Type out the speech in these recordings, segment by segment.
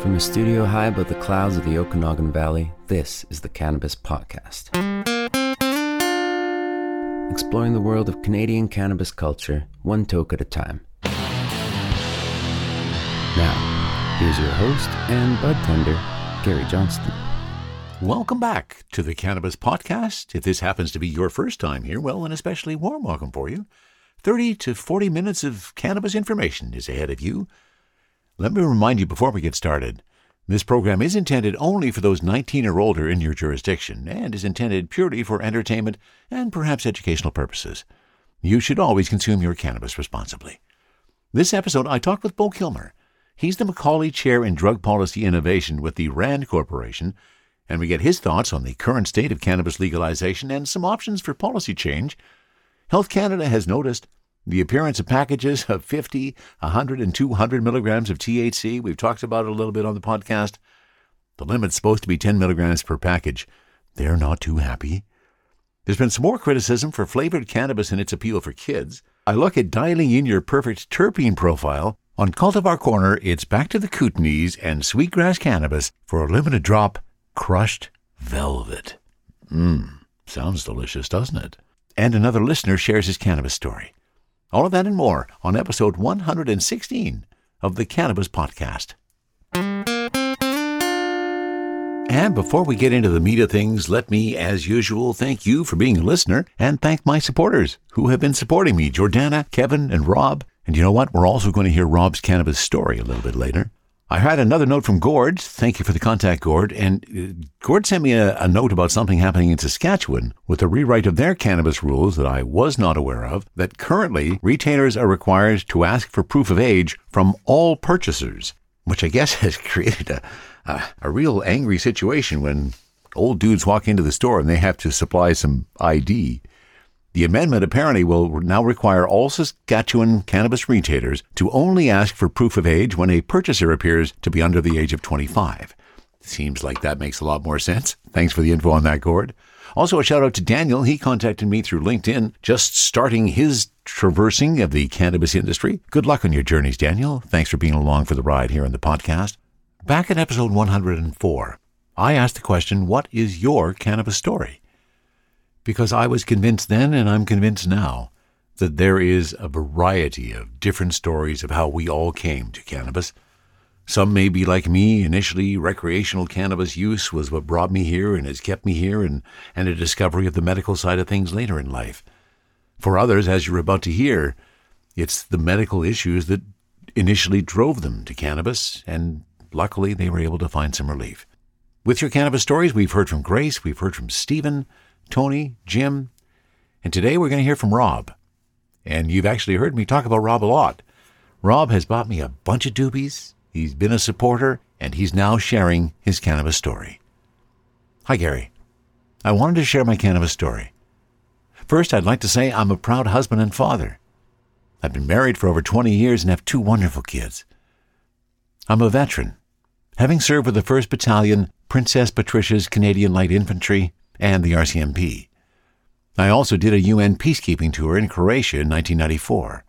From a studio high above the clouds of the Okanagan Valley, this is the Cannabis Podcast. Exploring the world of Canadian cannabis culture, one toke at a time. Now, here's your host and bud tender, Gary Johnston. Welcome back to the Cannabis Podcast. If this happens to be your first time here, well, an especially warm welcome for you. 30 to 40 minutes of cannabis information is ahead of you. Let me remind you before we get started this program is intended only for those 19 or older in your jurisdiction and is intended purely for entertainment and perhaps educational purposes. You should always consume your cannabis responsibly. This episode, I talked with Beau Kilmer. He's the McCauley Chair in Drug Policy Innovation with the RAND Corporation, and we get his thoughts on the current state of cannabis legalization and some options for policy change. Health Canada has noticed the appearance of packages of 50, 100, and 200 milligrams of THC. We've talked about it a little bit on the podcast. The limit's supposed to be 10 milligrams per package. They're not too happy. There's been some more criticism for flavored cannabis and its appeal for kids. I look at dialing in your perfect terpene profile. On Cultivar Corner, it's back to the Kootenays and sweetgrass cannabis for a limited drop, crushed velvet. Mmm, sounds delicious, doesn't it? And another listener shares his cannabis story. All of that and more on episode 116 of the Cannabis Podcast. And before we get into the meat of things, let me, as usual, thank you for being a listener and thank my supporters who have been supporting me Jordana, Kevin, and Rob. And you know what? We're also going to hear Rob's cannabis story a little bit later. I had another note from Gord. Thank you for the contact, Gord. And uh, Gord sent me a, a, note about something happening in Saskatchewan with a rewrite of their cannabis rules that I was not aware of. That currently retailers are required to ask for proof of age from all purchasers, which I guess has created a, a, a real angry situation when old dudes walk into the store and they have to supply some ID. The amendment apparently will now require all Saskatchewan cannabis retailers to only ask for proof of age when a purchaser appears to be under the age of 25. Seems like that makes a lot more sense. Thanks for the info on that, Gord. Also, a shout out to Daniel. He contacted me through LinkedIn, just starting his traversing of the cannabis industry. Good luck on your journeys, Daniel. Thanks for being along for the ride here on the podcast. Back in episode 104, I asked the question, What is your cannabis story? Because I was convinced then, and I'm convinced now, that there is a variety of different stories of how we all came to cannabis. Some may be like me. Initially, recreational cannabis use was what brought me here and has kept me here, and, and a discovery of the medical side of things later in life. For others, as you're about to hear, it's the medical issues that initially drove them to cannabis, and luckily they were able to find some relief. With your cannabis stories, we've heard from Grace, we've heard from Stephen, Tony, Jim, and today we're going to hear from Rob. And you've actually heard me talk about Rob a lot. Rob has bought me a bunch of doobies, he's been a supporter, and he's now sharing his cannabis story. Hi, Gary. I wanted to share my cannabis story. First, I'd like to say I'm a proud husband and father. I've been married for over 20 years and have two wonderful kids. I'm a veteran, having served with the 1st Battalion, Princess Patricia's Canadian Light Infantry, and the RCMP. I also did a UN peacekeeping tour in Croatia in 1994.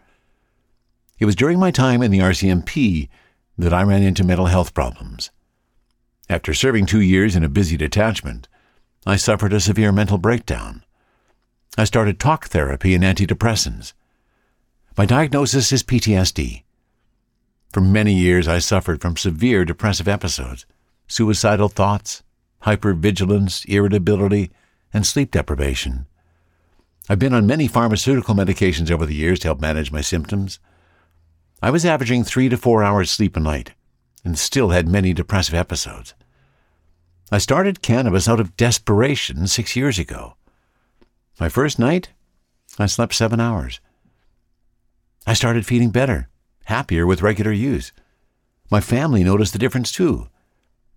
It was during my time in the RCMP that I ran into mental health problems. After serving two years in a busy detachment, I suffered a severe mental breakdown. I started talk therapy and antidepressants. My diagnosis is PTSD. For many years, I suffered from severe depressive episodes, suicidal thoughts, hypervigilance, irritability, and sleep deprivation. I've been on many pharmaceutical medications over the years to help manage my symptoms. I was averaging three to four hours sleep a night and still had many depressive episodes. I started cannabis out of desperation six years ago. My first night, I slept seven hours. I started feeling better, happier with regular use. My family noticed the difference too.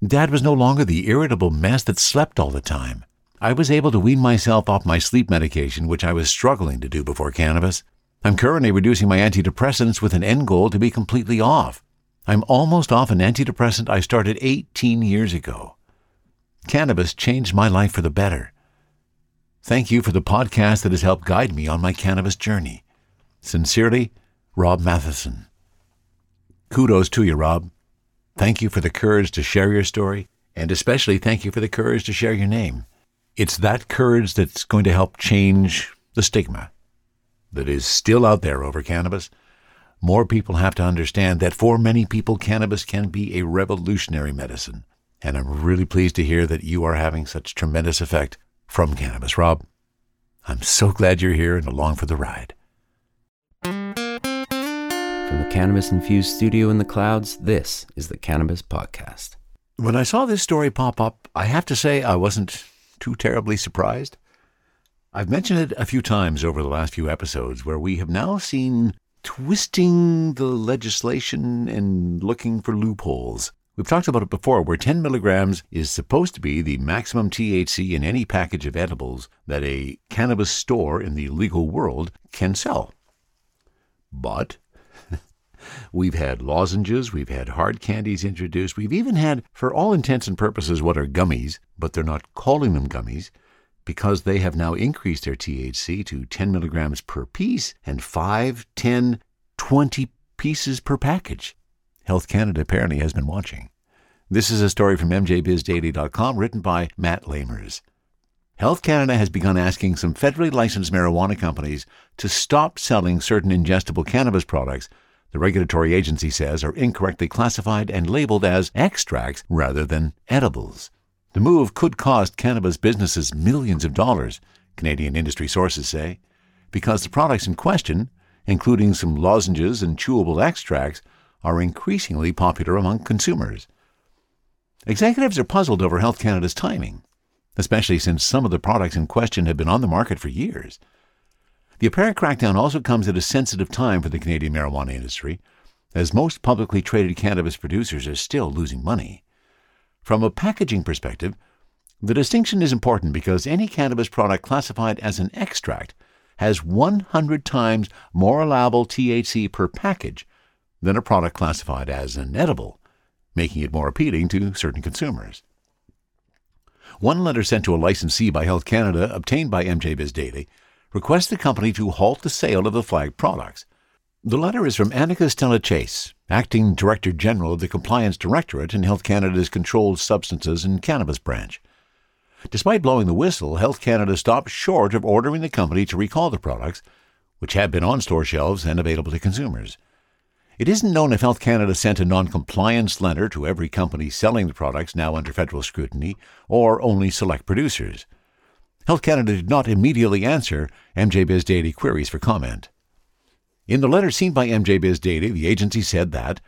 Dad was no longer the irritable mess that slept all the time. I was able to wean myself off my sleep medication, which I was struggling to do before cannabis. I'm currently reducing my antidepressants with an end goal to be completely off. I'm almost off an antidepressant I started 18 years ago. Cannabis changed my life for the better. Thank you for the podcast that has helped guide me on my cannabis journey. Sincerely, Rob Matheson. Kudos to you, Rob. Thank you for the courage to share your story, and especially thank you for the courage to share your name. It's that courage that's going to help change the stigma that is still out there over cannabis. More people have to understand that for many people, cannabis can be a revolutionary medicine. And I'm really pleased to hear that you are having such tremendous effect from cannabis. Rob, I'm so glad you're here and along for the ride. From the cannabis infused studio in the clouds, this is the Cannabis Podcast. When I saw this story pop up, I have to say I wasn't too terribly surprised. I've mentioned it a few times over the last few episodes where we have now seen twisting the legislation and looking for loopholes. We've talked about it before, where 10 milligrams is supposed to be the maximum THC in any package of edibles that a cannabis store in the legal world can sell. But we've had lozenges, we've had hard candies introduced, we've even had, for all intents and purposes, what are gummies, but they're not calling them gummies because they have now increased their THC to 10 milligrams per piece and 5, 10, 20 pieces per package. Health Canada apparently has been watching. This is a story from MJBizDaily.com written by Matt Lamers. Health Canada has begun asking some federally licensed marijuana companies to stop selling certain ingestible cannabis products the regulatory agency says are incorrectly classified and labeled as extracts rather than edibles. The move could cost cannabis businesses millions of dollars, Canadian industry sources say, because the products in question, including some lozenges and chewable extracts, are increasingly popular among consumers. Executives are puzzled over Health Canada's timing, especially since some of the products in question have been on the market for years. The apparent crackdown also comes at a sensitive time for the Canadian marijuana industry, as most publicly traded cannabis producers are still losing money. From a packaging perspective, the distinction is important because any cannabis product classified as an extract has 100 times more allowable THC per package than a product classified as an edible, making it more appealing to certain consumers. One letter sent to a licensee by Health Canada, obtained by MJ Biz Daily, requests the company to halt the sale of the flagged products. The letter is from Annika Stella Chase, Acting Director General of the Compliance Directorate in Health Canada's Controlled Substances and Cannabis Branch. Despite blowing the whistle, Health Canada stopped short of ordering the company to recall the products, which had been on store shelves and available to consumers. It isn't known if Health Canada sent a non-compliance letter to every company selling the products now under federal scrutiny, or only select producers. Health Canada did not immediately answer MJ Biz Daily queries for comment. In the letter seen by MJ Biz Daily, the agency said that,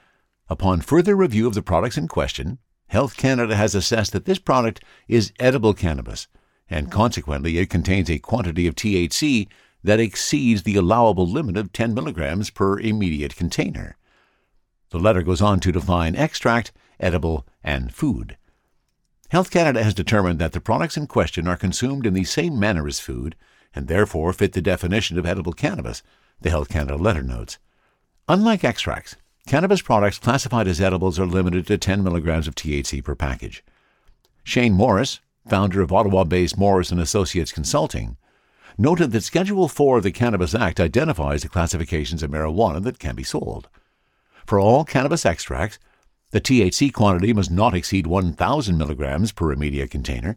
upon further review of the products in question, Health Canada has assessed that this product is edible cannabis, and consequently it contains a quantity of THC that exceeds the allowable limit of 10 milligrams per immediate container. The letter goes on to define extract, edible, and food. Health Canada has determined that the products in question are consumed in the same manner as food, and therefore fit the definition of edible cannabis, the Health Canada letter notes. Unlike extracts, cannabis products classified as edibles are limited to 10 milligrams of THC per package. Shane Morris, founder of Ottawa-based Morris and Associates Consulting, noted that Schedule 4 of the Cannabis Act identifies the classifications of marijuana that can be sold. For all cannabis extracts, the THC quantity must not exceed 1,000 milligrams per immediate container.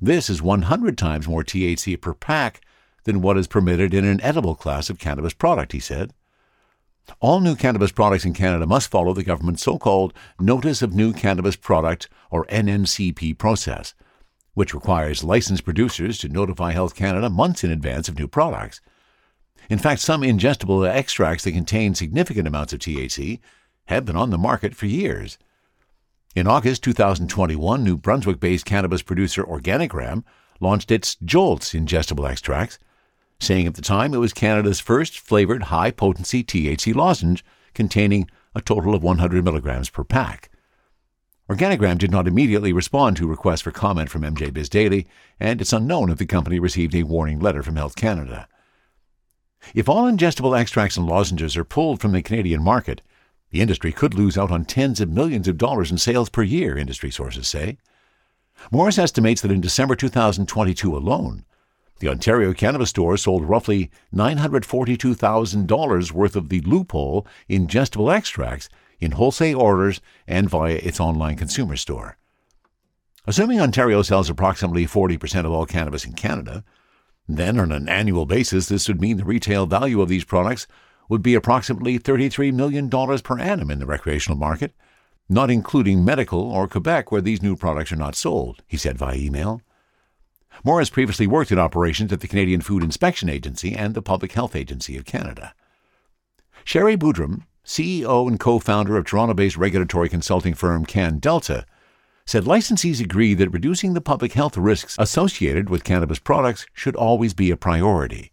This is 100 times more THC per pack than what is permitted in an edible class of cannabis product, he said. All new cannabis products in Canada must follow the government's so called Notice of New Cannabis Product, or NNCP, process, which requires licensed producers to notify Health Canada months in advance of new products. In fact, some ingestible extracts that contain significant amounts of THC have been on the market for years. In August 2021, New Brunswick based cannabis producer Organigram launched its Jolts ingestible extracts saying at the time it was Canada's first flavored high potency THC lozenge containing a total of 100 milligrams per pack. Organigram did not immediately respond to requests for comment from MJ Biz Daily, and it's unknown if the company received a warning letter from Health Canada. If all ingestible extracts and lozenges are pulled from the Canadian market, the industry could lose out on tens of millions of dollars in sales per year, industry sources say. Morris estimates that in December 2022 alone, the Ontario Cannabis Store sold roughly $942,000 worth of the loophole ingestible extracts in wholesale orders and via its online consumer store. Assuming Ontario sells approximately 40% of all cannabis in Canada, then on an annual basis, this would mean the retail value of these products would be approximately $33 million per annum in the recreational market, not including medical or Quebec where these new products are not sold, he said via email. Morris previously worked in operations at the Canadian Food Inspection Agency and the Public Health Agency of Canada. Sherry Boodram, CEO and co founder of Toronto based regulatory consulting firm Can Delta, said licensees agree that reducing the public health risks associated with cannabis products should always be a priority.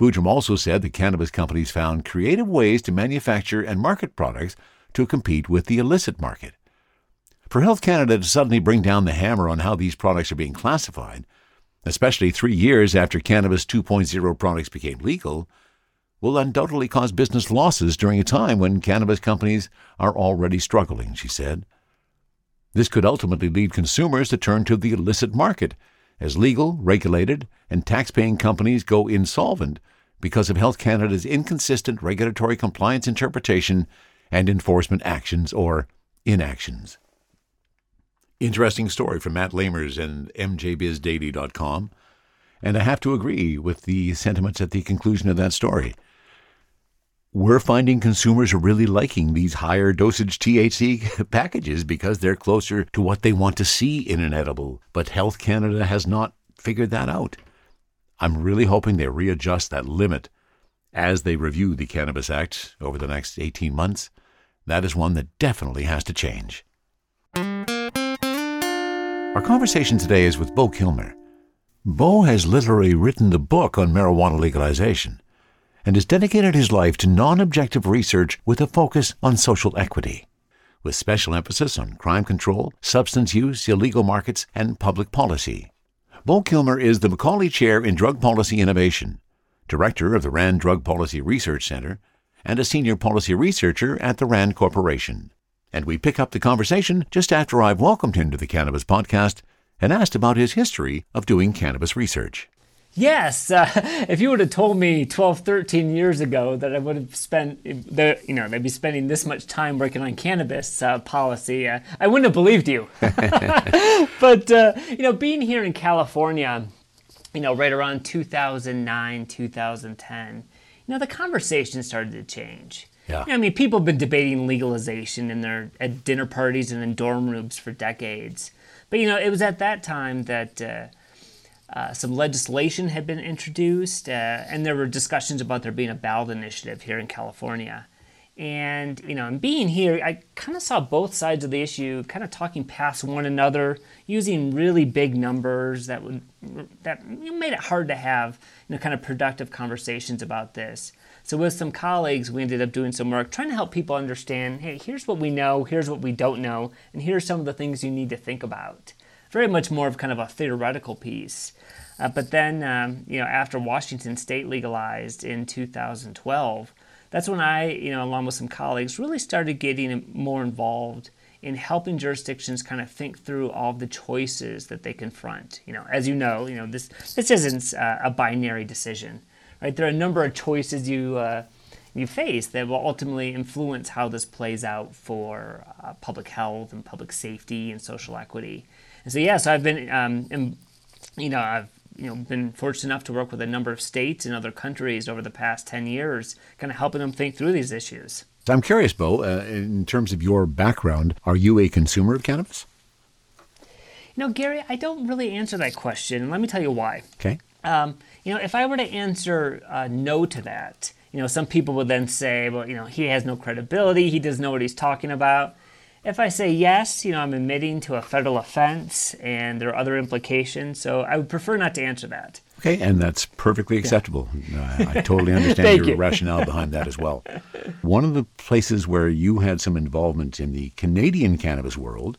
Boodram also said that cannabis companies found creative ways to manufacture and market products to compete with the illicit market. For Health Canada to suddenly bring down the hammer on how these products are being classified, especially three years after Cannabis 2.0 products became legal, will undoubtedly cause business losses during a time when cannabis companies are already struggling, she said. This could ultimately lead consumers to turn to the illicit market as legal, regulated, and tax-paying companies go insolvent because of Health Canada's inconsistent regulatory compliance interpretation and enforcement actions or inactions. Interesting story from Matt Lamers and MJBizDaily.com, and I have to agree with the sentiments at the conclusion of that story we're finding consumers are really liking these higher dosage THC packages because they're closer to what they want to see in an edible. But Health Canada has not figured that out. I'm really hoping they readjust that limit as they review the Cannabis Act over the next 18 months. That is one that definitely has to change. Our conversation today is with Beau Kilmer. Beau has literally written the book on marijuana legalization and has dedicated his life to non objective research with a focus on social equity, with special emphasis on crime control, substance use, illegal markets, and public policy. Beau Kilmer is the McCauley Chair in Drug Policy Innovation, Director of the RAND Drug Policy Research Center, and a Senior Policy Researcher at the RAND Corporation. And we pick up the conversation just after I've welcomed him to the Cannabis Podcast and asked about his history of doing cannabis research. Yes, uh, if you would have told me 12, 13 years ago that I would have spent, the, you know, they'd be spending this much time working on cannabis uh, policy, uh, I wouldn't have believed you. but, uh, you know, being here in California, you know, right around 2009, 2010, you know, the conversation started to change. Yeah. I mean, people have been debating legalization in their at dinner parties and in dorm rooms for decades. But, you know, it was at that time that uh, some legislation had been introduced, uh, and there were discussions about there being a ballot initiative here in California. And you know, and being here, I kind of saw both sides of the issue, kind of talking past one another, using really big numbers that would that made it hard to have you know kind of productive conversations about this. So with some colleagues, we ended up doing some work trying to help people understand. Hey, here's what we know, here's what we don't know, and here's some of the things you need to think about. Very much more of kind of a theoretical piece. Uh, but then, um, you know, after Washington State legalized in 2012, that's when I, you know, along with some colleagues, really started getting more involved in helping jurisdictions kind of think through all the choices that they confront. You know, as you know, you know this this isn't uh, a binary decision, right? There are a number of choices you uh, you face that will ultimately influence how this plays out for uh, public health and public safety and social equity. And so, yes, yeah, so I've been, um, in, you know, I've you know been fortunate enough to work with a number of states and other countries over the past 10 years kind of helping them think through these issues. I'm curious Beau uh, in terms of your background are you a consumer of cannabis? You know gary i don't really answer that question. Let me tell you why. Okay. Um, you know if i were to answer uh, no to that you know some people would then say well you know he has no credibility. He doesn't know what he's talking about if I say yes, you know, I'm admitting to a federal offense and there are other implications. So I would prefer not to answer that. Okay, and that's perfectly acceptable. Yeah. I, I totally understand your you. rationale behind that as well. One of the places where you had some involvement in the Canadian cannabis world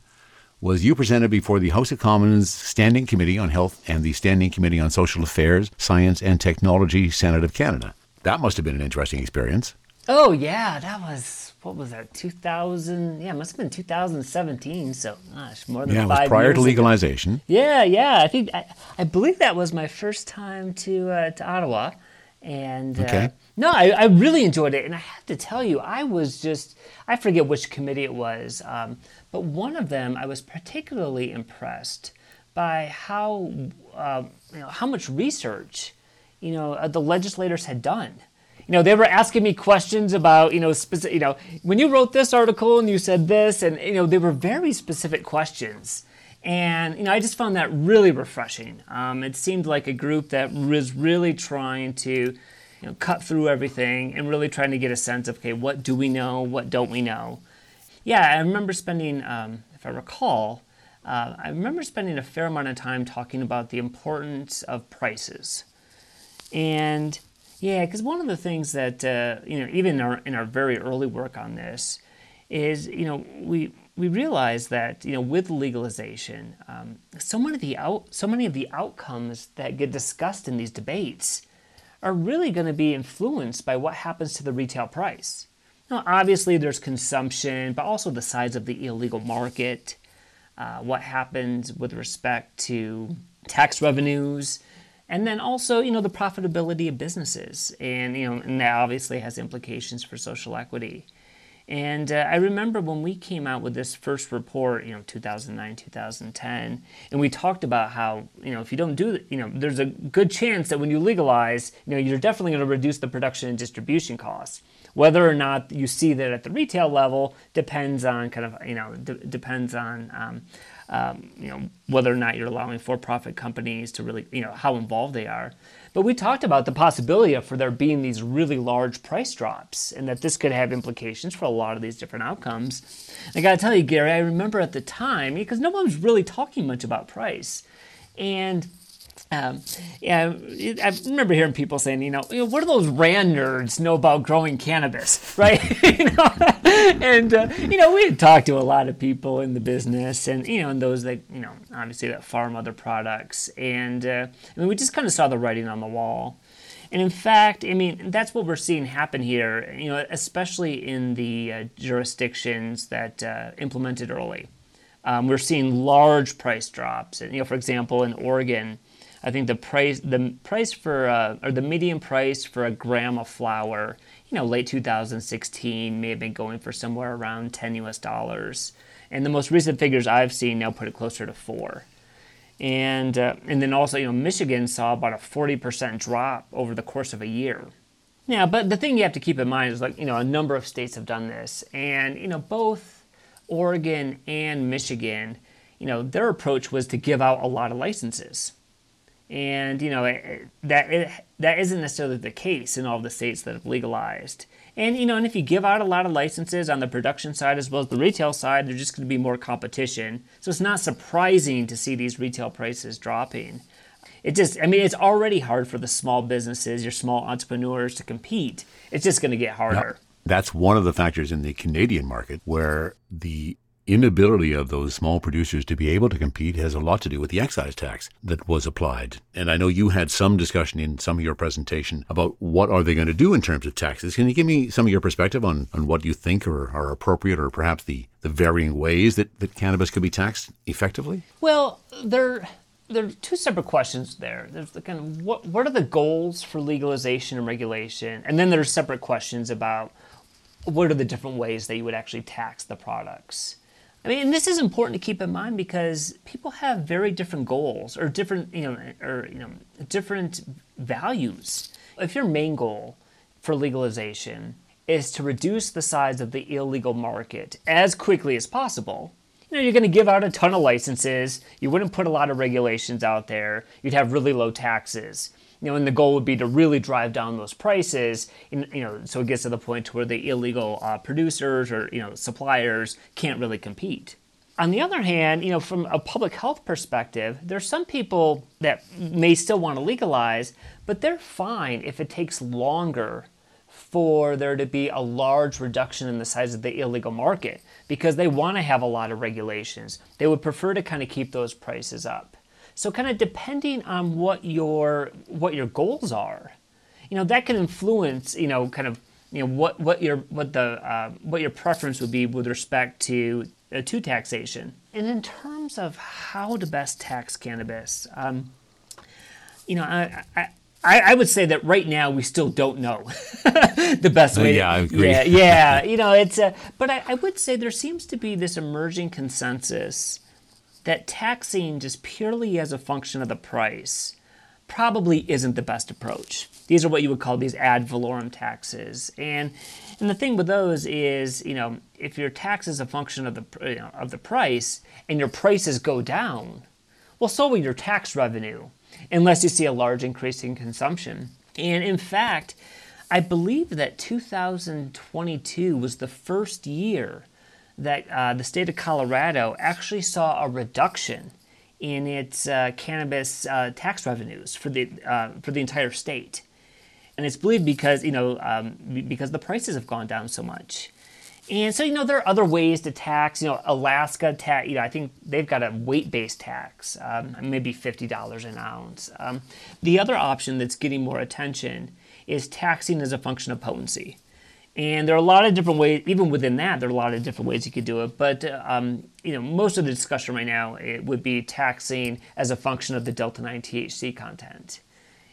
was you presented before the House of Commons Standing Committee on Health and the Standing Committee on Social Affairs, Science and Technology Senate of Canada. That must have been an interesting experience. Oh, yeah, that was what was that 2000 yeah it must have been 2017 so gosh more than yeah it was prior to legalization ago. yeah yeah i think I, I believe that was my first time to uh, to ottawa And Okay. uh, no, I, I really enjoyed it. And I have to tell you, I was just, I forget which committee it was, um, but one of them, I was particularly impressed by how, uh, you know, how much research, you know, uh, the legislators had done. You know, they were asking me questions about, you know, specific, you know, when you wrote this article and you said this, and you know, they were very specific questions. And you know, I just found that really refreshing. Um, it seemed like a group that was really trying to, you know, cut through everything and really trying to get a sense of, okay, what do we know, what don't we know? Yeah, I remember spending, um, if I recall, uh, I remember spending a fair amount of time talking about the importance of prices. And yeah, because one of the things that uh, you know, even in our in our very early work on this, is you know we we realize that you know with legalization, um, so many of the out so many of the outcomes that get discussed in these debates are really going to be influenced by what happens to the retail price. Now, obviously, there's consumption, but also the size of the illegal market, uh, what happens with respect to tax revenues, and then also, you know, the profitability of businesses, and you know, and that obviously has implications for social equity. And uh, I remember when we came out with this first report, you know, 2009, 2010, and we talked about how, you know, if you don't do, you know, there's a good chance that when you legalize, you know, you're definitely going to reduce the production and distribution costs. Whether or not you see that at the retail level depends on kind of, you know, d- depends on, um, um, you know, whether or not you're allowing for-profit companies to really, you know, how involved they are. But we talked about the possibility of for there being these really large price drops, and that this could have implications for a lot of these different outcomes. I got to tell you, Gary, I remember at the time because no one was really talking much about price, and um, yeah, I remember hearing people saying, you know, what do those Rand nerds know about growing cannabis, right? you know, and uh, you know, we had talked to a lot of people in the business, and you know, and those that you know, obviously that farm other products, and uh, I mean, we just kind of saw the writing on the wall. And in fact, I mean, that's what we're seeing happen here, you know, especially in the uh, jurisdictions that uh, implemented early. Um, we're seeing large price drops. And, you know, for example, in Oregon, I think the price the price for uh, or the median price for a gram of flower, you know, late 2016 may have been going for somewhere around 10 U.S. dollars, and the most recent figures I've seen now put it closer to four. And uh, and then also, you know, Michigan saw about a 40% drop over the course of a year. Yeah, but the thing you have to keep in mind is like, you know, a number of states have done this, and you know, both Oregon and Michigan, you know, their approach was to give out a lot of licenses and you know it, that it, that isn't necessarily the case in all the states that have legalized. And you know, and if you give out a lot of licenses on the production side as well as the retail side, there's just going to be more competition. So it's not surprising to see these retail prices dropping. It just, I mean, it's already hard for the small businesses, your small entrepreneurs to compete. It's just going to get harder. That's one of the factors in the Canadian market where the inability of those small producers to be able to compete has a lot to do with the excise tax that was applied. And I know you had some discussion in some of your presentation about what are they going to do in terms of taxes. Can you give me some of your perspective on, on what you think are, are appropriate or perhaps the, the varying ways that, that cannabis could be taxed effectively? Well, there there are two separate questions there. There's the kind of what what are the goals for legalization and regulation, and then there's separate questions about what are the different ways that you would actually tax the products. I mean, and this is important to keep in mind because people have very different goals or different, you know, or you know, different values. If your main goal for legalization is to reduce the size of the illegal market as quickly as possible, you know, you're going to give out a ton of licenses. You wouldn't put a lot of regulations out there. You'd have really low taxes. You know, and the goal would be to really drive down those prices. In, you know, so it gets to the point where the illegal uh, producers or you know suppliers can't really compete. On the other hand, you know, from a public health perspective, there's some people that may still want to legalize, but they're fine if it takes longer for there to be a large reduction in the size of the illegal market because they want to have a lot of regulations. They would prefer to kind of keep those prices up. So kind of depending on what your what your goals are, you know, that can influence, you know, kind of you know what what your what the uh, what your preference would be with respect to uh, to taxation. And in terms of how to best tax cannabis, um, you know, I, I I, I, would say that right now we still don't know the best way. Uh, yeah, I agree. Yeah, yeah you know, it's. Uh, but I, I would say there seems to be this emerging consensus that taxing just purely as a function of the price probably isn't the best approach. These are what you would call these ad valorem taxes, and and the thing with those is, you know, if your tax is a function of the you know, of the price and your prices go down, well, so will your tax revenue, unless you see a large increase in consumption. And in fact, I believe that 2022 was the first year that uh, the state of Colorado actually saw a reduction in its uh, cannabis uh, tax revenues for the uh, for the entire state, and it's believed because you know um, because the prices have gone down so much. And so, you know, there are other ways to tax. You know, Alaska tax. You know, I think they've got a weight-based tax, um, maybe fifty dollars an ounce. Um, the other option that's getting more attention is taxing as a function of potency. And there are a lot of different ways, even within that, there are a lot of different ways you could do it. But, um, you know, most of the discussion right now it would be taxing as a function of the delta 9 THC content.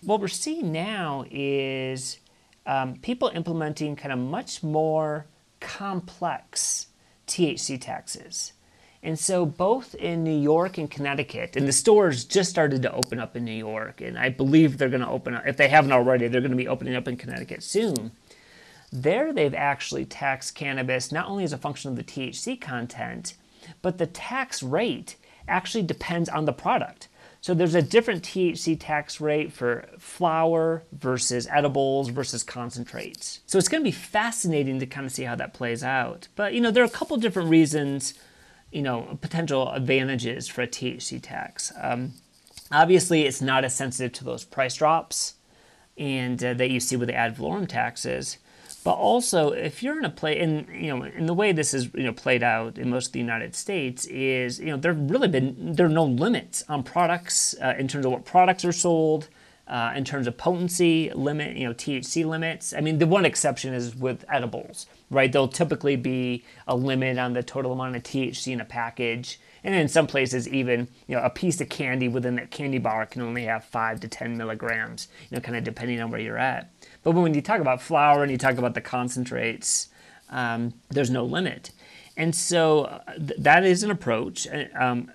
What we're seeing now is um, people implementing kind of much more complex THC taxes. And so, both in New York and Connecticut, and the stores just started to open up in New York, and I believe they're going to open up, if they haven't already, they're going to be opening up in Connecticut soon. There, they've actually taxed cannabis not only as a function of the THC content, but the tax rate actually depends on the product. So there's a different THC tax rate for flower versus edibles versus concentrates. So it's going to be fascinating to kind of see how that plays out. But you know, there are a couple different reasons, you know, potential advantages for a THC tax. Um, obviously, it's not as sensitive to those price drops, and uh, that you see with the ad valorem taxes. But also, if you're in a play, and you know, in the way this is you know played out in most of the United States is, you know, there have really been there are no limits on products uh, in terms of what products are sold, uh, in terms of potency limit, you know, THC limits. I mean, the one exception is with edibles, right? There'll typically be a limit on the total amount of THC in a package. And in some places, even you know, a piece of candy within that candy bar can only have five to ten milligrams, you know, kind of depending on where you're at. But when you talk about flower and you talk about the concentrates, um, there's no limit. And so uh, th- that is an approach. Um,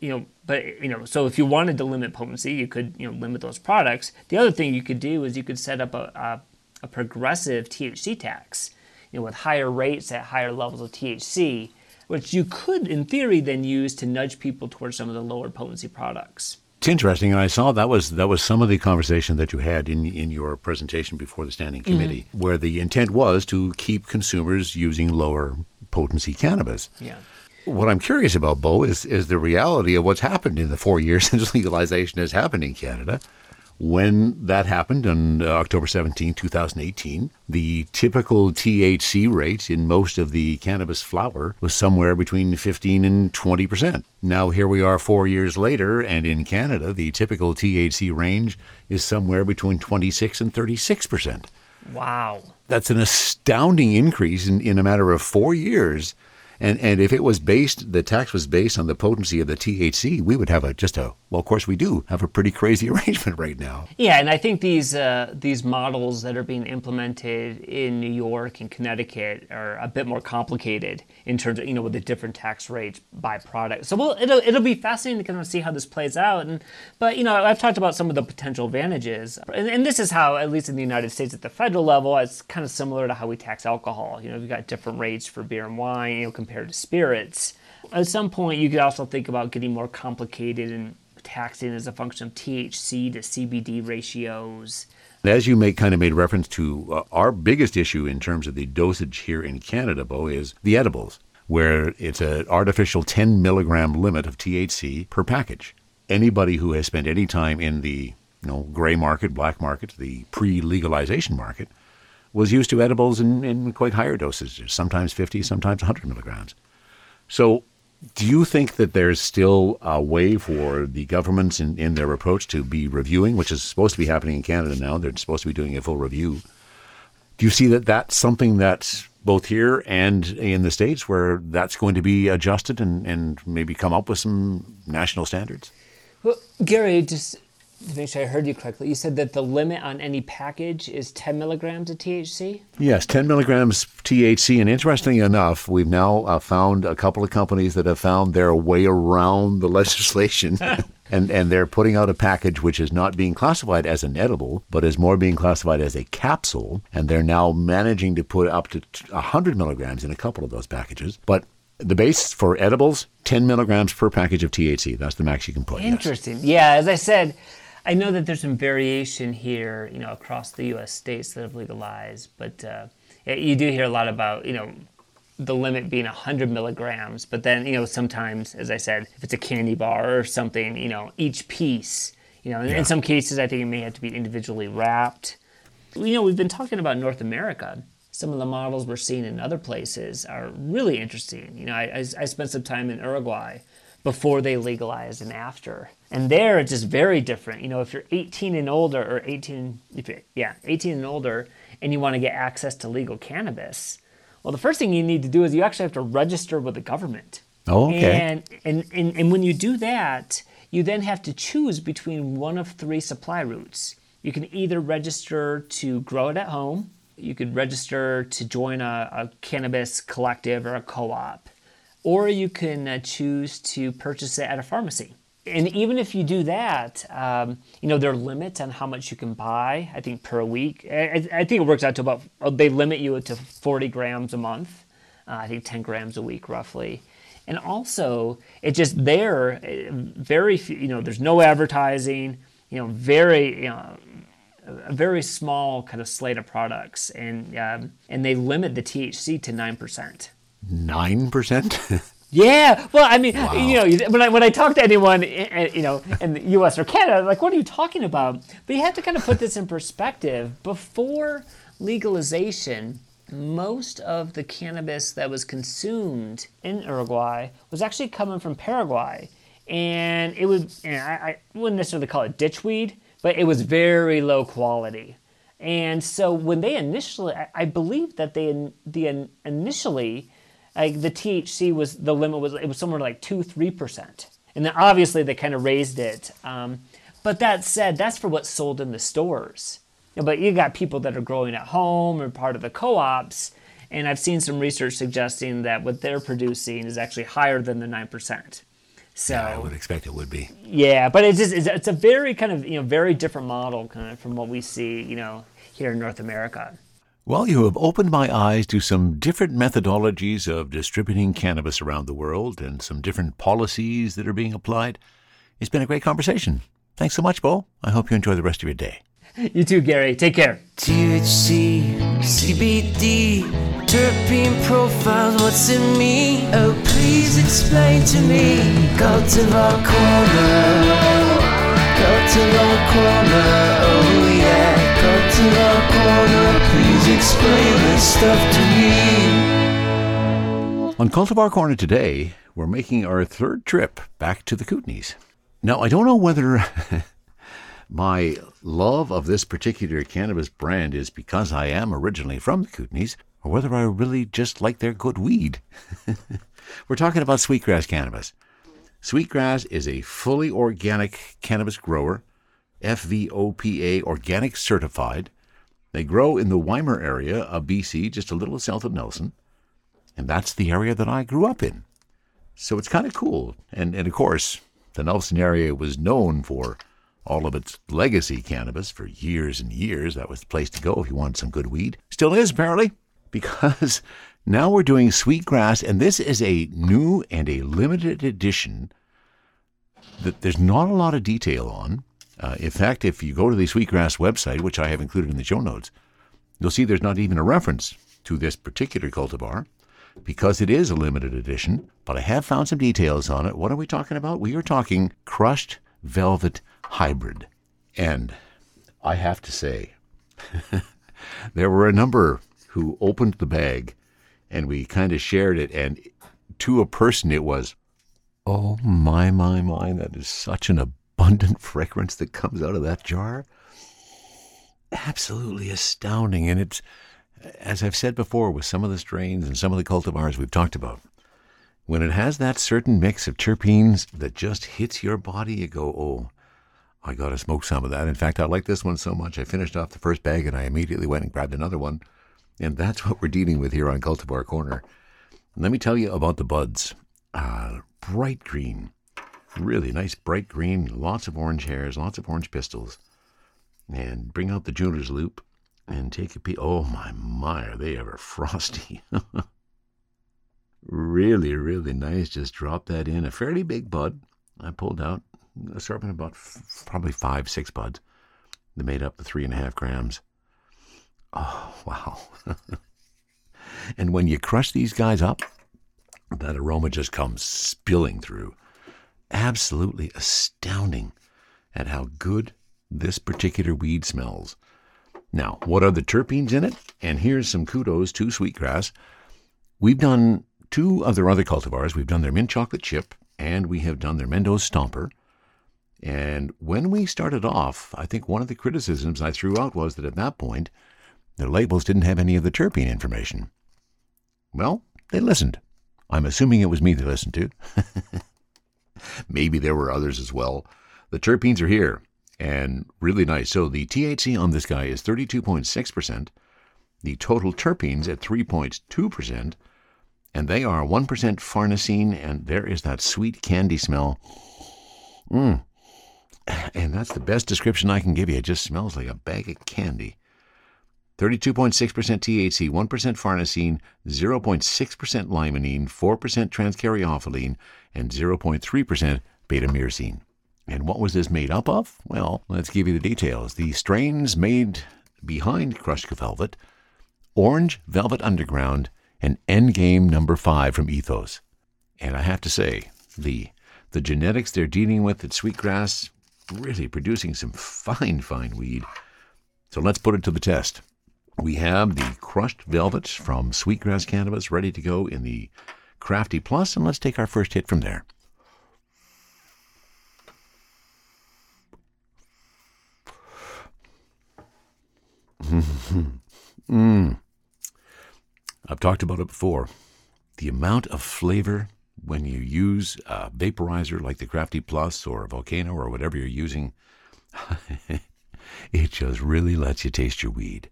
you know, but you know, so if you wanted to limit potency, you could you know limit those products. The other thing you could do is you could set up a, a, a progressive THC tax, you know, with higher rates at higher levels of THC, which you could, in theory, then use to nudge people towards some of the lower potency products. It's interesting, and I saw that was that was some of the conversation that you had in in your presentation before the standing mm-hmm. committee, mm-hmm. where the intent was to keep consumers using lower potency cannabis. Yeah. What I'm curious about, Beau, is is the reality of what's happened in the four years since legalization has happened in Canada. When that happened on uh, October 17, 2018, the typical THC rate in most of the cannabis flower was somewhere between 15 and 20 percent. Now, here we are four years later, and in Canada, the typical THC range is somewhere between 26 and 36 percent. Wow. That's an astounding increase in, in a matter of four years and and if it was based, the tax was based on the potency of the THC, we would have a just a well, of course we do have a pretty crazy arrangement right now. Yeah, and I think these uh, these models that are being implemented in New York and Connecticut are a bit more complicated in terms of you know with the different tax rates by product. So well, it'll it'll be fascinating to kind of see how this plays out. And but you know I've talked about some of the potential advantages, and, and this is how at least in the United States at the federal level, it's kind of similar to how we tax alcohol. You know we've got different rates for beer and wine. You know compared to spirits. At some point, you could also think about getting more complicated and taxing as a function of THC to CBD ratios. As you make kind of made reference to, uh, our biggest issue in terms of the dosage here in Canada, Beau, is the edibles, where it's an artificial 10 milligram limit of THC per package. Anybody who has spent any time in the you know, gray market, black market, the pre-legalization market, was used to edibles in, in quite higher dosages, sometimes 50, sometimes 100 milligrams. So, do you think that there's still a way for the governments in, in their approach to be reviewing, which is supposed to be happening in Canada now? They're supposed to be doing a full review. Do you see that that's something that's both here and in the States where that's going to be adjusted and, and maybe come up with some national standards? Well, Gary, just make sure I heard you correctly, you said that the limit on any package is 10 milligrams of THC? Yes, 10 milligrams THC. And interestingly enough, we've now uh, found a couple of companies that have found their way around the legislation. and, and they're putting out a package which is not being classified as an edible, but is more being classified as a capsule. And they're now managing to put up to 100 milligrams in a couple of those packages. But the base for edibles, 10 milligrams per package of THC. That's the max you can put. Interesting. Yes. Yeah, as I said, I know that there's some variation here, you know, across the U.S. states that have legalized, but uh, you do hear a lot about, you know, the limit being 100 milligrams. But then, you know, sometimes, as I said, if it's a candy bar or something, you know, each piece, you know, yeah. in some cases, I think it may have to be individually wrapped. You know, we've been talking about North America. Some of the models we're seeing in other places are really interesting. You know, I, I spent some time in Uruguay before they legalized and after. And there it's just very different. You know, if you're 18 and older or 18 if you yeah, 18 and older and you want to get access to legal cannabis, well the first thing you need to do is you actually have to register with the government. Oh, okay. And and, and, and when you do that, you then have to choose between one of three supply routes. You can either register to grow it at home, you could register to join a, a cannabis collective or a co op, or you can uh, choose to purchase it at a pharmacy. And even if you do that, um, you know, there are limits on how much you can buy, I think, per week. I, I think it works out to about, uh, they limit you to 40 grams a month, uh, I think 10 grams a week roughly. And also, it's just there, uh, very few, you know, there's no advertising, you know, very, you know, a very small kind of slate of products, and um, and they limit the THC to nine percent. Nine percent. Yeah, well, I mean, wow. you know, when I when I talk to anyone, eh, eh, you know, in the U.S. or Canada, like, what are you talking about? But you have to kind of put this in perspective. Before legalization, most of the cannabis that was consumed in Uruguay was actually coming from Paraguay, and it was, you know, I, I wouldn't necessarily call it ditchweed, but it was very low quality. And so when they initially, I, I believe that they the initially like the THC was the limit was it was somewhere like two three percent, and then obviously they kind of raised it. Um, but that said, that's for what's sold in the stores. You know, but you got people that are growing at home or part of the co-ops, and I've seen some research suggesting that what they're producing is actually higher than the nine percent. So yeah, I would expect it would be. Yeah, but it's just it's, it's a very kind of you know very different model kind of from what we see you know here in North America. Well, you have opened my eyes to some different methodologies of distributing cannabis around the world and some different policies that are being applied. It's been a great conversation. Thanks so much, Beau. I hope you enjoy the rest of your day. You too, Gary. Take care. THC, CBD, terpene profiles, what's in me? Oh, please explain to me. Cultivar Corner, Cultivar Corner, oh yeah. Cultivar Corner, please explain this stuff to me. On Cultivar Corner today, we're making our third trip back to the Kootenays. Now, I don't know whether my love of this particular cannabis brand is because I am originally from the Kootenays, or whether I really just like their good weed. we're talking about sweetgrass cannabis. Sweetgrass is a fully organic cannabis grower FVOPA organic certified. They grow in the Ymir area of BC, just a little south of Nelson. And that's the area that I grew up in. So it's kind of cool. And, and of course, the Nelson area was known for all of its legacy cannabis for years and years. That was the place to go if you wanted some good weed. Still is, apparently, because now we're doing sweetgrass, and this is a new and a limited edition that there's not a lot of detail on. Uh, in fact, if you go to the Sweetgrass website, which I have included in the show notes, you'll see there's not even a reference to this particular cultivar because it is a limited edition. But I have found some details on it. What are we talking about? We are talking crushed velvet hybrid. And I have to say, there were a number who opened the bag and we kind of shared it. And to a person, it was, oh my, my, my, that is such an abundant fragrance that comes out of that jar. Absolutely astounding. And it's, as I've said before, with some of the strains and some of the cultivars we've talked about, when it has that certain mix of terpenes that just hits your body, you go, oh, I got to smoke some of that. In fact, I like this one so much, I finished off the first bag and I immediately went and grabbed another one. And that's what we're dealing with here on Cultivar Corner. Let me tell you about the buds. Uh, bright green, really nice bright green, lots of orange hairs, lots of orange pistils. And bring out the jeweler's loupe and take a peek. Oh my my, are they ever frosty? really, really nice. Just drop that in. A fairly big bud. I pulled out a assortment about f- probably five, six buds that made up the three and a half grams. Oh wow! and when you crush these guys up, that aroma just comes spilling through. Absolutely astounding at how good this particular weed smells. Now, what are the terpenes in it? And here's some kudos to Sweetgrass. We've done two of their other cultivars. We've done their mint chocolate chip and we have done their Mendoza Stomper. And when we started off, I think one of the criticisms I threw out was that at that point, their labels didn't have any of the terpene information. Well, they listened. I'm assuming it was me they listened to. Maybe there were others as well. The terpenes are here and really nice. So the THC on this guy is 32.6%, the total terpenes at 3.2%, and they are 1% farnesene, and there is that sweet candy smell. Mmm. And that's the best description I can give you. It just smells like a bag of candy. 32.6% THC, 1% farnesene, 0.6% limonene, 4% transcaryophyllene, and 0.3% beta myrcene. And what was this made up of? Well, let's give you the details. The strains made behind Crushed Velvet, Orange Velvet Underground, and Endgame Number 5 from Ethos. And I have to say, the the genetics they're dealing with at Sweetgrass really producing some fine, fine weed. So let's put it to the test. We have the crushed velvets from Sweetgrass Cannabis ready to go in the Crafty Plus, and let's take our first hit from there. mm. I've talked about it before. The amount of flavor when you use a vaporizer like the Crafty Plus or a Volcano or whatever you're using, it just really lets you taste your weed.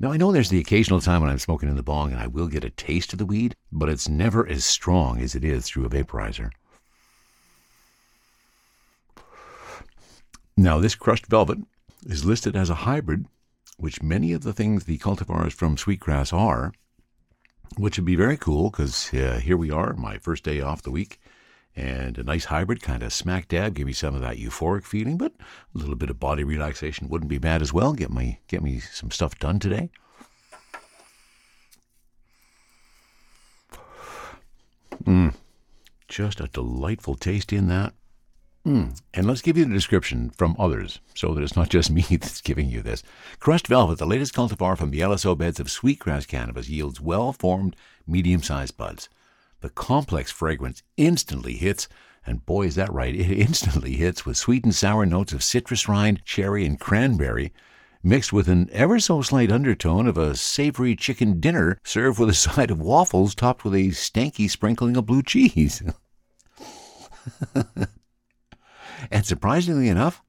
Now, I know there's the occasional time when I'm smoking in the bong and I will get a taste of the weed, but it's never as strong as it is through a vaporizer. Now, this crushed velvet is listed as a hybrid, which many of the things the cultivars from Sweetgrass are, which would be very cool because uh, here we are, my first day off the week, and a nice hybrid, kind of smack dab, give me some of that euphoric feeling, but a little bit of body relaxation wouldn't be bad as well. Get me get me some stuff done today. Mm, just a delightful taste in that. Mm. And let's give you the description from others so that it's not just me that's giving you this. Crushed Velvet, the latest cultivar from the LSO beds of sweetgrass cannabis, yields well formed, medium sized buds. The complex fragrance instantly hits, and boy, is that right, it instantly hits with sweet and sour notes of citrus rind, cherry, and cranberry, mixed with an ever so slight undertone of a savory chicken dinner served with a side of waffles topped with a stanky sprinkling of blue cheese. and surprisingly enough,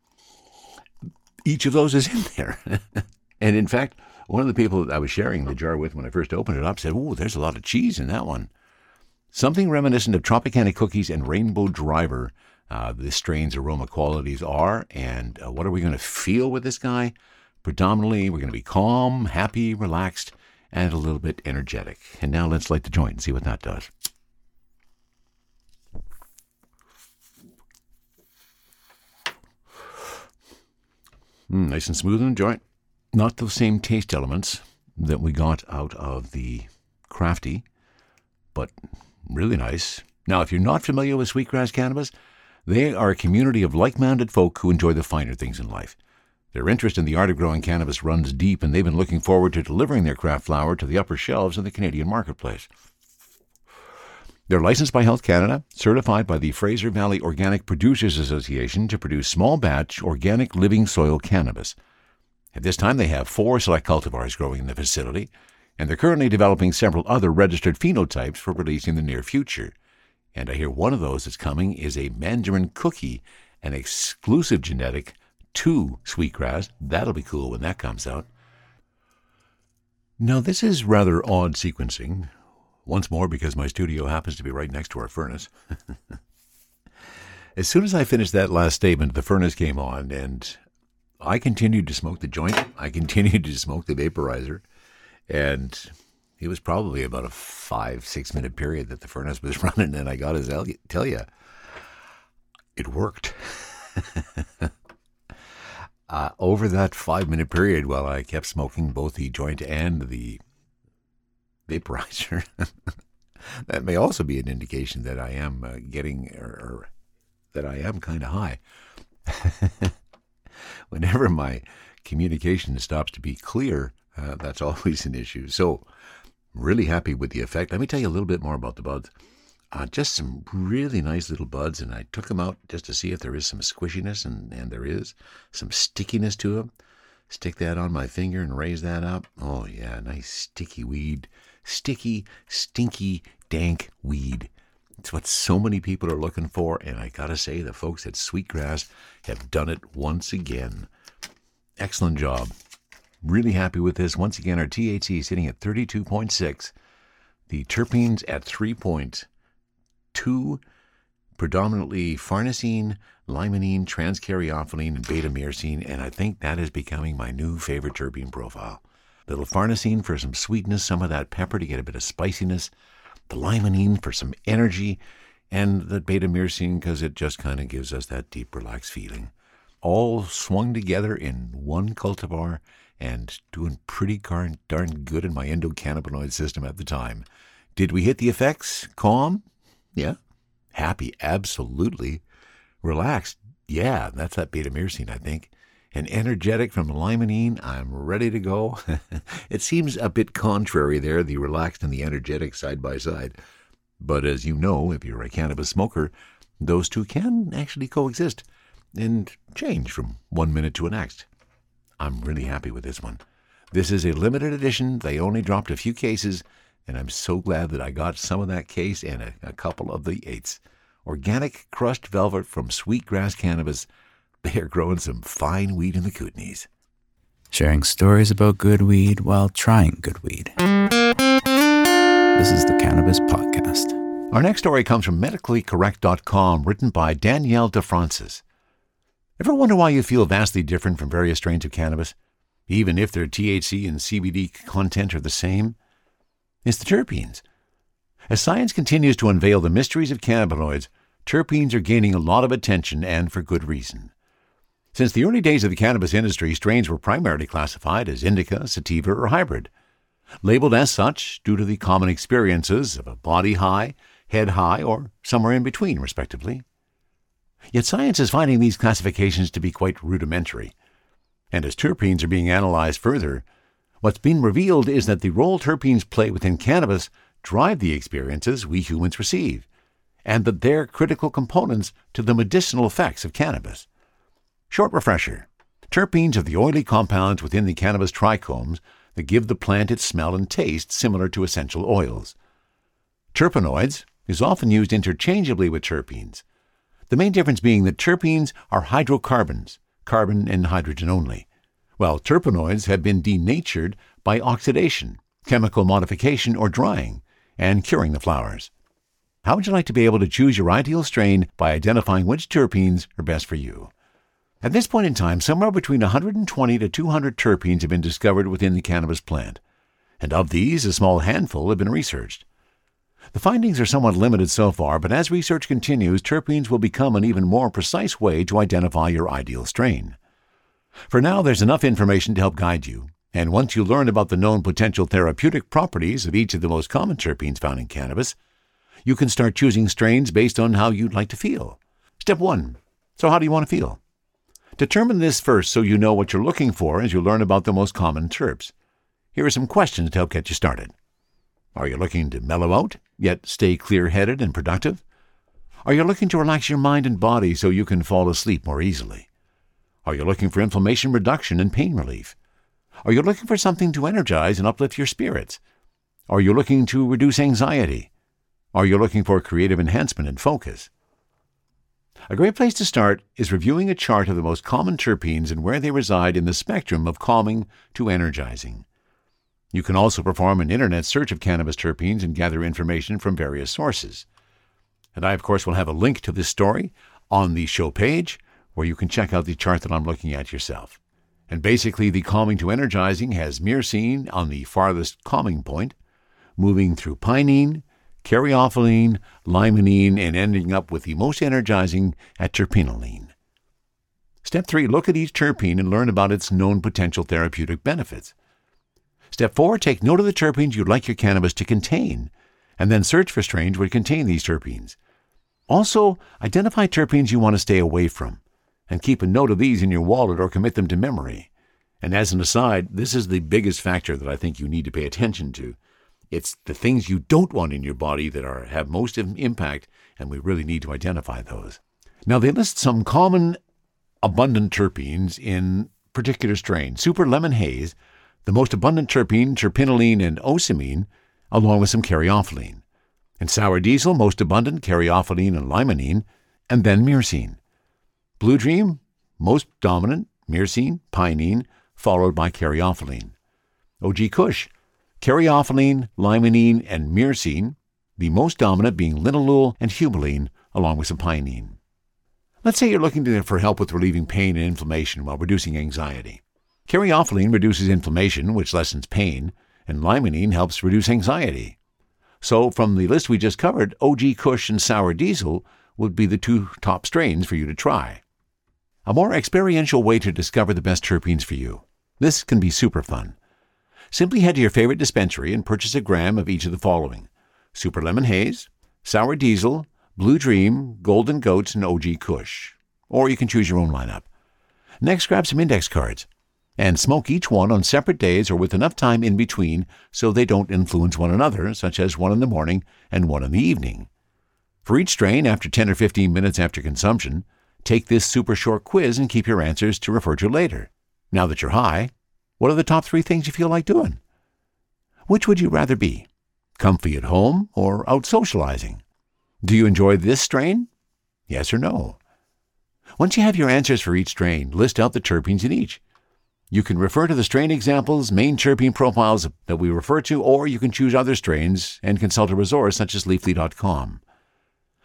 each of those is in there. and in fact, one of the people that I was sharing the jar with when I first opened it up said, Oh, there's a lot of cheese in that one. Something reminiscent of Tropicana cookies and Rainbow Driver. Uh, the strain's aroma qualities are, and uh, what are we going to feel with this guy? Predominantly, we're going to be calm, happy, relaxed, and a little bit energetic. And now let's light the joint and see what that does. Mm, nice and smooth in the joint. Not the same taste elements that we got out of the crafty, but really nice. Now, if you're not familiar with Sweetgrass Cannabis, they are a community of like minded folk who enjoy the finer things in life. Their interest in the art of growing cannabis runs deep, and they've been looking forward to delivering their craft flower to the upper shelves in the Canadian marketplace. They're licensed by Health Canada, certified by the Fraser Valley Organic Producers Association to produce small batch organic living soil cannabis. At this time, they have four select cultivars growing in the facility, and they're currently developing several other registered phenotypes for release in the near future. And I hear one of those that's coming is a mandarin cookie, an exclusive genetic 2 sweetgrass. That'll be cool when that comes out. Now, this is rather odd sequencing. Once more, because my studio happens to be right next to our furnace. as soon as I finished that last statement, the furnace came on, and I continued to smoke the joint. I continued to smoke the vaporizer, and it was probably about a five, six minute period that the furnace was running, and I got to tell you, it worked. uh, over that five minute period, while I kept smoking both the joint and the vaporizer, that may also be an indication that I am uh, getting or, or that I am kind of high. Whenever my communication stops to be clear, uh, that's always an issue. So, really happy with the effect. Let me tell you a little bit more about the buds. Uh, just some really nice little buds, and I took them out just to see if there is some squishiness, and, and there is some stickiness to them. Stick that on my finger and raise that up. Oh, yeah, nice sticky weed. Sticky, stinky, dank weed. It's what so many people are looking for, and I gotta say, the folks at Sweetgrass have done it once again. Excellent job. Really happy with this. Once again, our THC is sitting at 32.6, the terpenes at 3.2, predominantly farnesene, limonene, transcaryophyllene, and beta myrcene, and I think that is becoming my new favorite terpene profile. Little farnesene for some sweetness, some of that pepper to get a bit of spiciness, the limonene for some energy, and the beta myrcene because it just kind of gives us that deep, relaxed feeling. All swung together in one cultivar and doing pretty darn, darn good in my endocannabinoid system at the time. Did we hit the effects? Calm? Yeah. Happy? Absolutely. Relaxed? Yeah, that's that beta myrcene, I think. And energetic from limonene, I'm ready to go. it seems a bit contrary there, the relaxed and the energetic side by side. But as you know, if you're a cannabis smoker, those two can actually coexist and change from one minute to the next. I'm really happy with this one. This is a limited edition. They only dropped a few cases, and I'm so glad that I got some of that case and a, a couple of the eights. Organic crushed velvet from Sweetgrass Cannabis. They are growing some fine weed in the Kootenays. Sharing stories about good weed while trying good weed. This is the Cannabis Podcast. Our next story comes from medicallycorrect.com, written by Danielle DeFrancis. Ever wonder why you feel vastly different from various strains of cannabis, even if their THC and CBD content are the same? It's the terpenes. As science continues to unveil the mysteries of cannabinoids, terpenes are gaining a lot of attention and for good reason. Since the early days of the cannabis industry, strains were primarily classified as indica, sativa, or hybrid. Labeled as such due to the common experiences of a body high, head high, or somewhere in between, respectively. Yet science is finding these classifications to be quite rudimentary. And as terpenes are being analyzed further, what's been revealed is that the role terpenes play within cannabis drive the experiences we humans receive, and that they're critical components to the medicinal effects of cannabis. Short refresher terpenes are the oily compounds within the cannabis trichomes that give the plant its smell and taste similar to essential oils. Terpenoids is often used interchangeably with terpenes the main difference being that terpenes are hydrocarbons, carbon and hydrogen only, while terpenoids have been denatured by oxidation, chemical modification, or drying, and curing the flowers. How would you like to be able to choose your ideal strain by identifying which terpenes are best for you? At this point in time, somewhere between 120 to 200 terpenes have been discovered within the cannabis plant, and of these, a small handful have been researched. The findings are somewhat limited so far, but as research continues, terpenes will become an even more precise way to identify your ideal strain. For now, there's enough information to help guide you, and once you learn about the known potential therapeutic properties of each of the most common terpenes found in cannabis, you can start choosing strains based on how you'd like to feel. Step 1. So, how do you want to feel? Determine this first so you know what you're looking for as you learn about the most common terps. Here are some questions to help get you started. Are you looking to mellow out, yet stay clear headed and productive? Are you looking to relax your mind and body so you can fall asleep more easily? Are you looking for inflammation reduction and pain relief? Are you looking for something to energize and uplift your spirits? Are you looking to reduce anxiety? Are you looking for creative enhancement and focus? A great place to start is reviewing a chart of the most common terpenes and where they reside in the spectrum of calming to energizing. You can also perform an internet search of cannabis terpenes and gather information from various sources. And I, of course, will have a link to this story on the show page where you can check out the chart that I'm looking at yourself. And basically, the calming to energizing has myrcene on the farthest calming point, moving through pinene, caryophyllene, limonene, and ending up with the most energizing at terpinolene. Step 3 Look at each terpene and learn about its known potential therapeutic benefits. Step 4 Take note of the terpenes you'd like your cannabis to contain, and then search for strains which contain these terpenes. Also, identify terpenes you want to stay away from, and keep a note of these in your wallet or commit them to memory. And as an aside, this is the biggest factor that I think you need to pay attention to. It's the things you don't want in your body that are have most impact, and we really need to identify those. Now they list some common abundant terpenes in particular strains. Super lemon haze, the most abundant terpene, terpinolene and ocimene, along with some caryophyllene. In sour diesel, most abundant caryophyllene and limonene, and then myrcene. Blue Dream, most dominant, myrcene, pinene, followed by caryophyllene. OG Kush, caryophyllene, limonene, and myrcene, the most dominant being linalool and humulene, along with some pinene. Let's say you're looking for help with relieving pain and inflammation while reducing anxiety. Caryophyllene reduces inflammation, which lessens pain, and limonene helps reduce anxiety. So, from the list we just covered, OG Kush and Sour Diesel would be the two top strains for you to try. A more experiential way to discover the best terpenes for you. This can be super fun. Simply head to your favorite dispensary and purchase a gram of each of the following Super Lemon Haze, Sour Diesel, Blue Dream, Golden Goats, and OG Kush. Or you can choose your own lineup. Next, grab some index cards and smoke each one on separate days or with enough time in between so they don't influence one another, such as one in the morning and one in the evening. For each strain, after 10 or 15 minutes after consumption, take this super short quiz and keep your answers to refer to later. Now that you're high, what are the top three things you feel like doing? Which would you rather be? Comfy at home or out socializing? Do you enjoy this strain? Yes or no? Once you have your answers for each strain, list out the terpenes in each. You can refer to the strain examples, main terpene profiles that we refer to, or you can choose other strains and consult a resource such as leafly.com.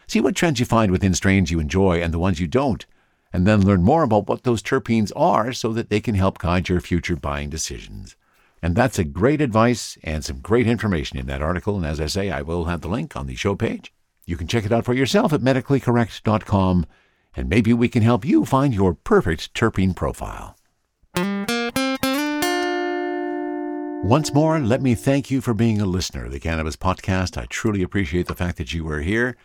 See what trends you find within strains you enjoy and the ones you don't and then learn more about what those terpenes are so that they can help guide your future buying decisions. And that's a great advice and some great information in that article. And as I say, I will have the link on the show page. You can check it out for yourself at medicallycorrect.com, and maybe we can help you find your perfect terpene profile. Once more, let me thank you for being a listener of the Cannabis Podcast. I truly appreciate the fact that you are here.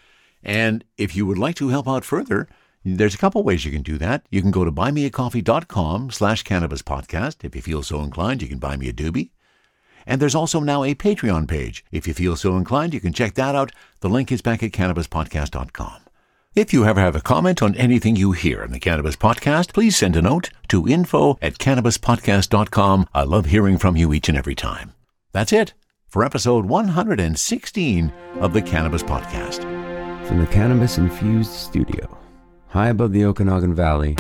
And if you would like to help out further, there's a couple ways you can do that. You can go to buymeacoffee.com slash cannabis podcast. If you feel so inclined, you can buy me a doobie. And there's also now a Patreon page. If you feel so inclined, you can check that out. The link is back at cannabispodcast.com. If you ever have a comment on anything you hear in the Cannabis Podcast, please send a note to info at cannabispodcast.com. I love hearing from you each and every time. That's it for episode 116 of the Cannabis Podcast. From the Cannabis Infused Studio high above the Okanagan Valley.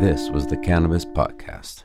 This was the Cannabis Podcast.